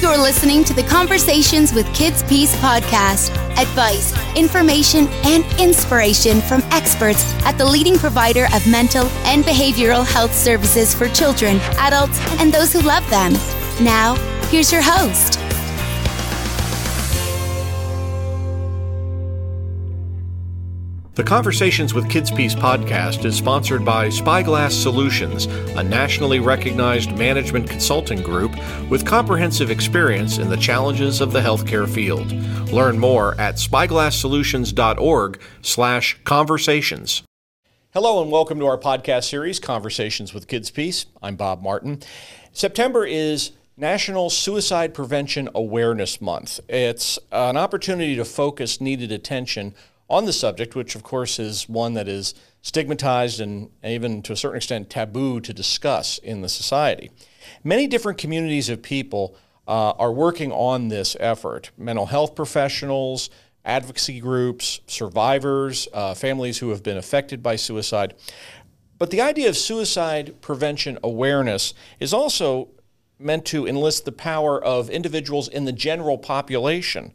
You're listening to the Conversations with Kids Peace podcast. Advice, information, and inspiration from experts at the leading provider of mental and behavioral health services for children, adults, and those who love them. Now, here's your host. The Conversations with Kids Peace podcast is sponsored by Spyglass Solutions, a nationally recognized management consulting group with comprehensive experience in the challenges of the healthcare field. Learn more at spyglasssolutions.org/conversations. Hello and welcome to our podcast series Conversations with Kids Peace. I'm Bob Martin. September is National Suicide Prevention Awareness Month. It's an opportunity to focus needed attention on the subject, which of course is one that is stigmatized and even to a certain extent taboo to discuss in the society. Many different communities of people uh, are working on this effort mental health professionals, advocacy groups, survivors, uh, families who have been affected by suicide. But the idea of suicide prevention awareness is also meant to enlist the power of individuals in the general population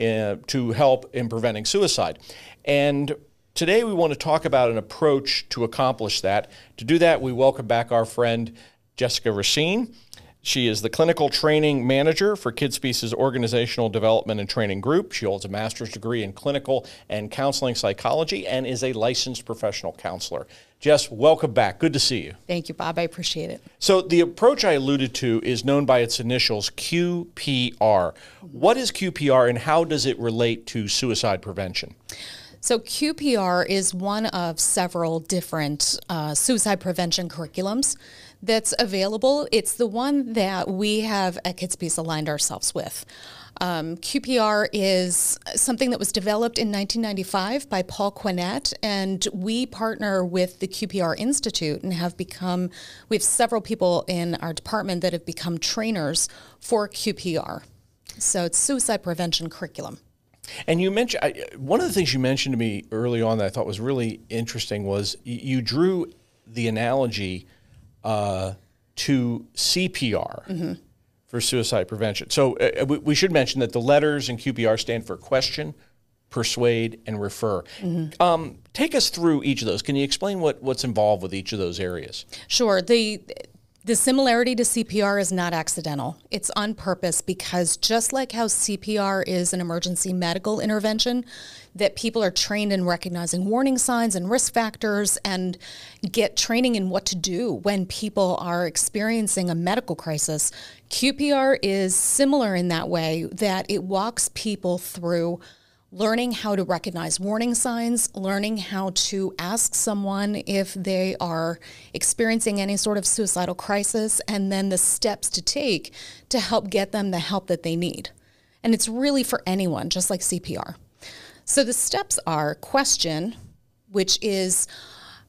uh, to help in preventing suicide. And today we want to talk about an approach to accomplish that. To do that, we welcome back our friend Jessica Racine. She is the clinical training manager for KidsPeace's organizational development and training group. She holds a master's degree in clinical and counseling psychology and is a licensed professional counselor. Jess, welcome back. Good to see you. Thank you, Bob. I appreciate it. So, the approach I alluded to is known by its initials QPR. What is QPR and how does it relate to suicide prevention? So, QPR is one of several different uh, suicide prevention curriculums that's available. It's the one that we have at Kids Peace aligned ourselves with. Um, QPR is something that was developed in 1995 by Paul Quinnett, and we partner with the QPR Institute and have become, we have several people in our department that have become trainers for QPR. So it's suicide prevention curriculum. And you mentioned I, one of the things you mentioned to me early on that I thought was really interesting was you drew the analogy uh, to CPR. Mm-hmm for suicide prevention. So uh, uh, we, we, should mention that the letters in QPR stand for question, persuade, and refer. Mm-hmm. Um, take us through each of those. Can you explain what, what's involved with each of those areas? Sure. The the similarity to CPR is not accidental. It's on purpose because just like how CPR is an emergency medical intervention, that people are trained in recognizing warning signs and risk factors and get training in what to do when people are experiencing a medical crisis. QPR is similar in that way that it walks people through learning how to recognize warning signs, learning how to ask someone if they are experiencing any sort of suicidal crisis, and then the steps to take to help get them the help that they need. And it's really for anyone, just like CPR. So the steps are question, which is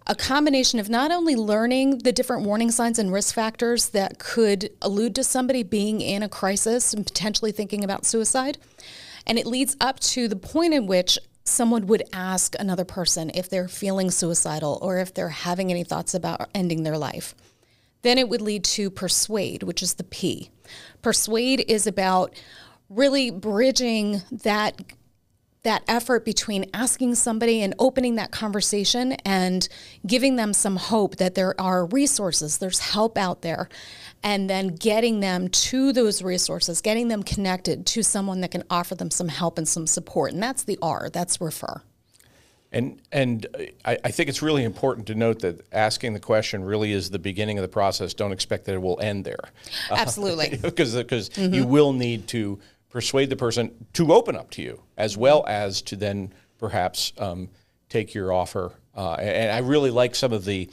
a combination of not only learning the different warning signs and risk factors that could allude to somebody being in a crisis and potentially thinking about suicide, and it leads up to the point in which someone would ask another person if they're feeling suicidal or if they're having any thoughts about ending their life. Then it would lead to persuade, which is the P. Persuade is about really bridging that that effort between asking somebody and opening that conversation and giving them some hope that there are resources, there's help out there, and then getting them to those resources, getting them connected to someone that can offer them some help and some support. And that's the R, that's refer. And and I, I, think it's really important to note that asking the question really is the beginning of the process. Don't expect that it will end there. Absolutely. Because because mm-hmm. you will need to persuade the person to open up to you, as well as to then perhaps um, take your offer. Uh, and I really like some of the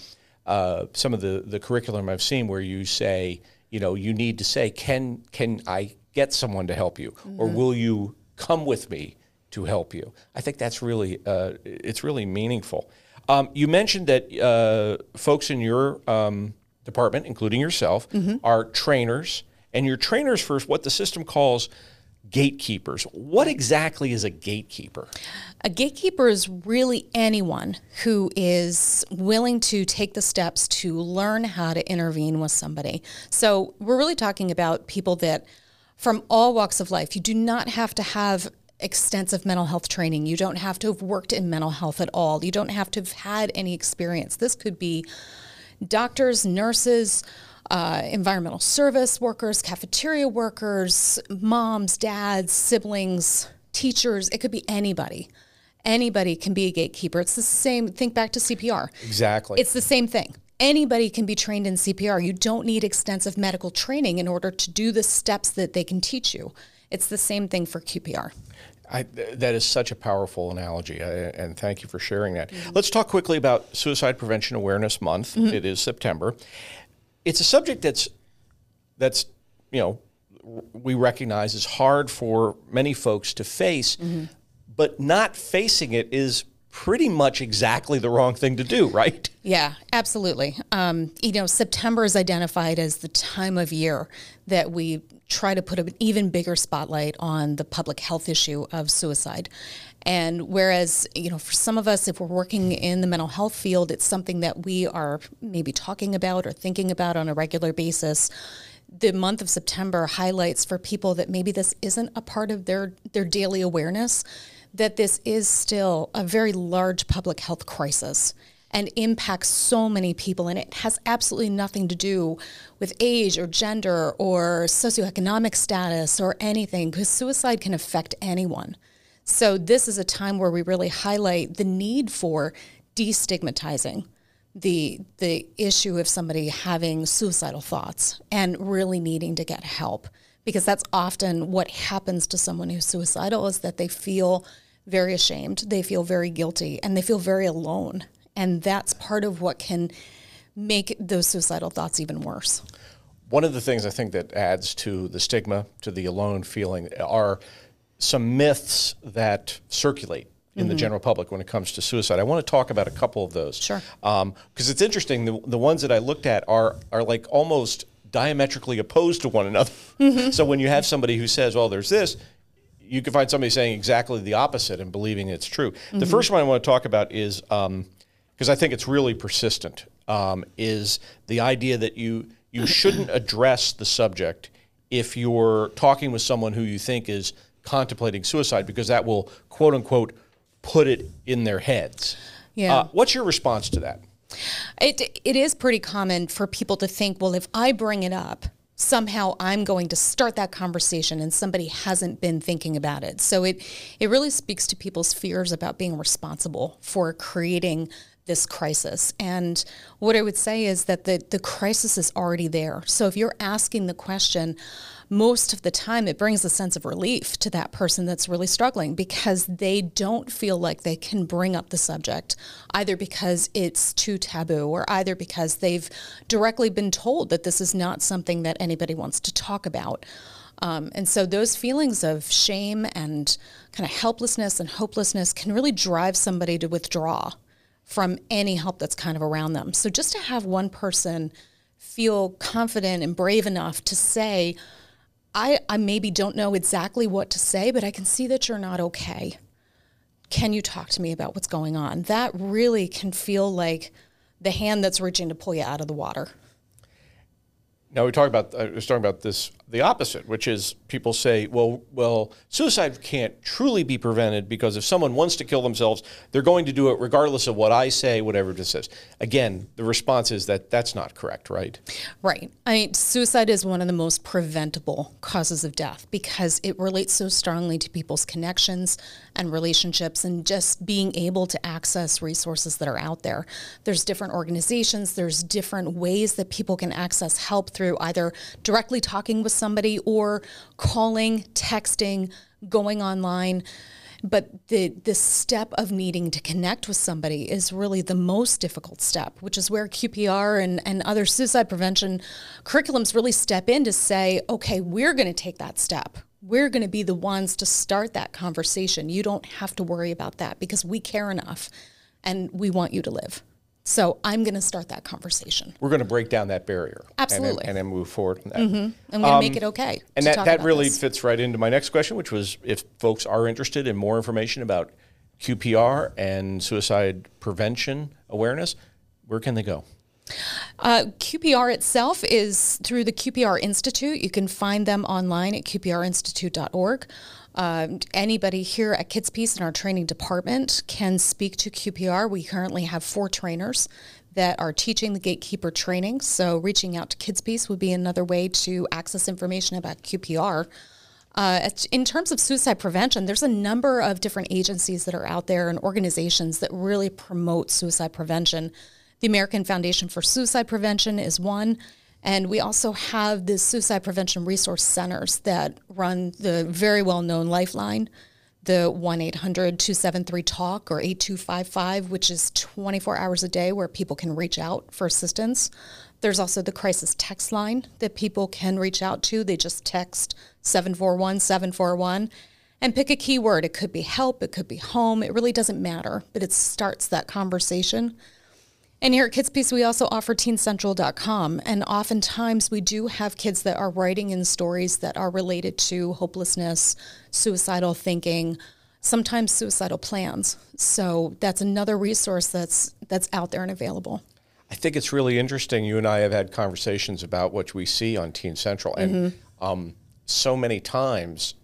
uh, some of the, the curriculum I've seen where you say, you know, you need to say, can can I get someone to help you, mm-hmm. or will you come with me to help you? I think that's really uh, it's really meaningful. Um, you mentioned that uh, folks in your um, department, including yourself, mm-hmm. are trainers, and you're trainers for what the system calls gatekeepers. What exactly is a gatekeeper? A gatekeeper is really anyone who is willing to take the steps to learn how to intervene with somebody. So we're really talking about people that from all walks of life. You do not have to have extensive mental health training. You don't have to have worked in mental health at all. You don't have to have had any experience. This could be doctors, nurses, uh, environmental service workers, cafeteria workers, moms, dads, siblings, teachers. It could be anybody. Anybody can be a gatekeeper. It's the same. Think back to CPR. Exactly. It's the same thing. Anybody can be trained in CPR. You don't need extensive medical training in order to do the steps that they can teach you. It's the same thing for QPR. I, that is such a powerful analogy, I, and thank you for sharing that. Mm-hmm. Let's talk quickly about Suicide Prevention Awareness Month. Mm-hmm. It is September. It's a subject that's that's you know we recognize is hard for many folks to face, mm-hmm. but not facing it is pretty much exactly the wrong thing to do, right? Yeah, absolutely. Um, you know, September is identified as the time of year that we try to put an even bigger spotlight on the public health issue of suicide. And whereas, you know, for some of us, if we're working in the mental health field, it's something that we are maybe talking about or thinking about on a regular basis. The month of September highlights for people that maybe this isn't a part of their, their daily awareness that this is still a very large public health crisis and impacts so many people. And it has absolutely nothing to do with age or gender or socioeconomic status or anything, because suicide can affect anyone. So, this is a time where we really highlight the need for destigmatizing the the issue of somebody having suicidal thoughts and really needing to get help because that's often what happens to someone who's suicidal is that they feel very ashamed, they feel very guilty, and they feel very alone. And that's part of what can make those suicidal thoughts even worse. One of the things I think that adds to the stigma, to the alone feeling, are some myths that circulate in mm-hmm. the general public when it comes to suicide. I want to talk about a couple of those. Sure. Because um, it's interesting, the, the ones that I looked at are, are like almost diametrically opposed to one another. Mm-hmm. so when you have somebody who says, well, there's this, you can find somebody saying exactly the opposite and believing it's true. Mm-hmm. The first one I want to talk about is because um, I think it's really persistent. Um, is the idea that you you shouldn't address the subject if you're talking with someone who you think is contemplating suicide because that will quote unquote put it in their heads. Yeah. Uh, what's your response to that? It it is pretty common for people to think, well, if I bring it up, somehow I'm going to start that conversation and somebody hasn't been thinking about it. So it it really speaks to people's fears about being responsible for creating this crisis. And what I would say is that the, the crisis is already there. So if you're asking the question, most of the time it brings a sense of relief to that person that's really struggling because they don't feel like they can bring up the subject either because it's too taboo or either because they've directly been told that this is not something that anybody wants to talk about. Um, and so those feelings of shame and kind of helplessness and hopelessness can really drive somebody to withdraw from any help that's kind of around them. So just to have one person feel confident and brave enough to say, I, I maybe don't know exactly what to say, but I can see that you're not okay. Can you talk to me about what's going on? That really can feel like the hand that's reaching to pull you out of the water. Now we talk about uh, I was talking about this the opposite, which is people say, well, well, suicide can't truly be prevented because if someone wants to kill themselves, they're going to do it regardless of what I say, whatever it says. Again, the response is that that's not correct, right? Right. I mean, suicide is one of the most preventable causes of death because it relates so strongly to people's connections and relationships and just being able to access resources that are out there. There's different organizations, there's different ways that people can access help through either directly talking with somebody or calling, texting, going online. But the the step of needing to connect with somebody is really the most difficult step, which is where QPR and, and other suicide prevention curriculums really step in to say, okay, we're going to take that step. We're going to be the ones to start that conversation. You don't have to worry about that because we care enough and we want you to live. So I'm going to start that conversation. We're going to break down that barrier. Absolutely. And, and then move forward from that. Mm-hmm. I'm going to um, make it okay. And that, that really this. fits right into my next question, which was if folks are interested in more information about QPR and suicide prevention awareness, where can they go? Uh, QPR itself is through the QPR Institute. You can find them online at qprinstitute.org. Uh, anybody here at Kids Peace in our training department can speak to QPR. We currently have four trainers that are teaching the gatekeeper training. So reaching out to Kids Peace would be another way to access information about QPR. Uh, in terms of suicide prevention, there's a number of different agencies that are out there and organizations that really promote suicide prevention. The American Foundation for Suicide Prevention is one. And we also have the suicide prevention resource centers that run the very well known Lifeline, the 1 800 273 TALK or 8255, which is 24 hours a day where people can reach out for assistance. There's also the crisis text line that people can reach out to. They just text 741 741 and pick a keyword. It could be help, it could be home. It really doesn't matter, but it starts that conversation. And here at Kids Peace, we also offer teencentral.com. And oftentimes we do have kids that are writing in stories that are related to hopelessness, suicidal thinking, sometimes suicidal plans. So that's another resource that's that's out there and available. I think it's really interesting. You and I have had conversations about what we see on Teen Central, and mm-hmm. um, so many times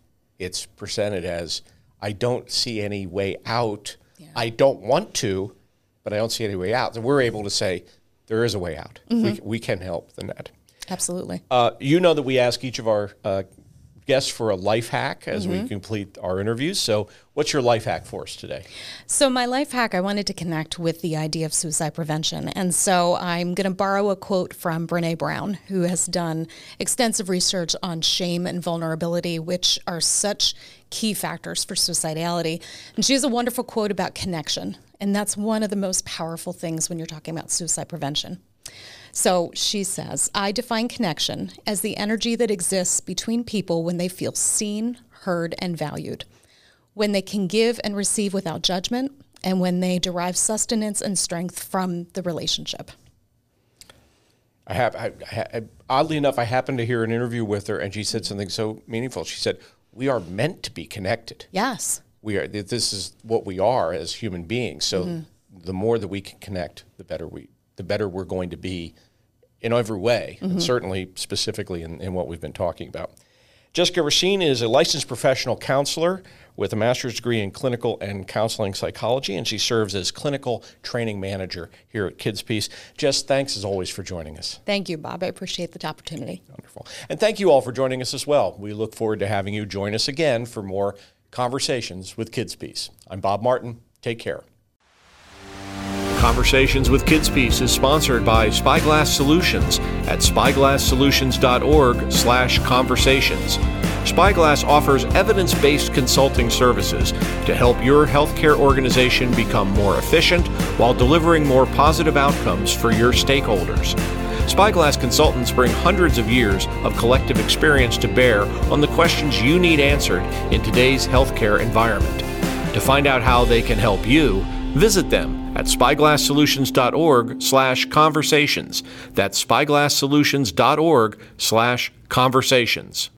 it's presented as I don't see any way out. Yeah. I don't want to, but I don't see any way out. So we're able to say there is a way out. Mm-hmm. We, we can help the net. Absolutely. Uh, you know that we ask each of our uh, guests for a life hack as mm-hmm. we complete our interviews. So, what's your life hack for us today? So, my life hack, I wanted to connect with the idea of suicide prevention. And so, I'm going to borrow a quote from Brene Brown, who has done extensive research on shame and vulnerability, which are such key factors for suicidality. And she has a wonderful quote about connection. And that's one of the most powerful things when you're talking about suicide prevention. So she says, I define connection as the energy that exists between people when they feel seen, heard, and valued, when they can give and receive without judgment, and when they derive sustenance and strength from the relationship. I have, I, I, oddly enough, I happened to hear an interview with her, and she said something so meaningful. She said, "We are meant to be connected. Yes, we are. This is what we are as human beings. So, mm-hmm. the more that we can connect, the better we the better we're going to be in every way, mm-hmm. and certainly specifically in, in, what we've been talking about. Jessica Racine is a licensed professional counselor with a master's degree in clinical and counseling psychology, and she serves as clinical training manager here at Kids Peace. Jess, thanks as always for joining us. Thank you, Bob. I appreciate the opportunity. Wonderful. And thank you all for joining us as well. We look forward to having you join us again for more conversations with Kids Peace. I'm Bob Martin. Take care. Conversations with Kids Peace is sponsored by Spyglass Solutions at spyglasssolutions.org/conversations. Spyglass offers evidence-based consulting services to help your healthcare organization become more efficient while delivering more positive outcomes for your stakeholders. Spyglass consultants bring hundreds of years of collective experience to bear on the questions you need answered in today's healthcare environment. To find out how they can help you, visit them at spyglasssolutions.org slash conversations. That's spyglasssolutions.org slash conversations.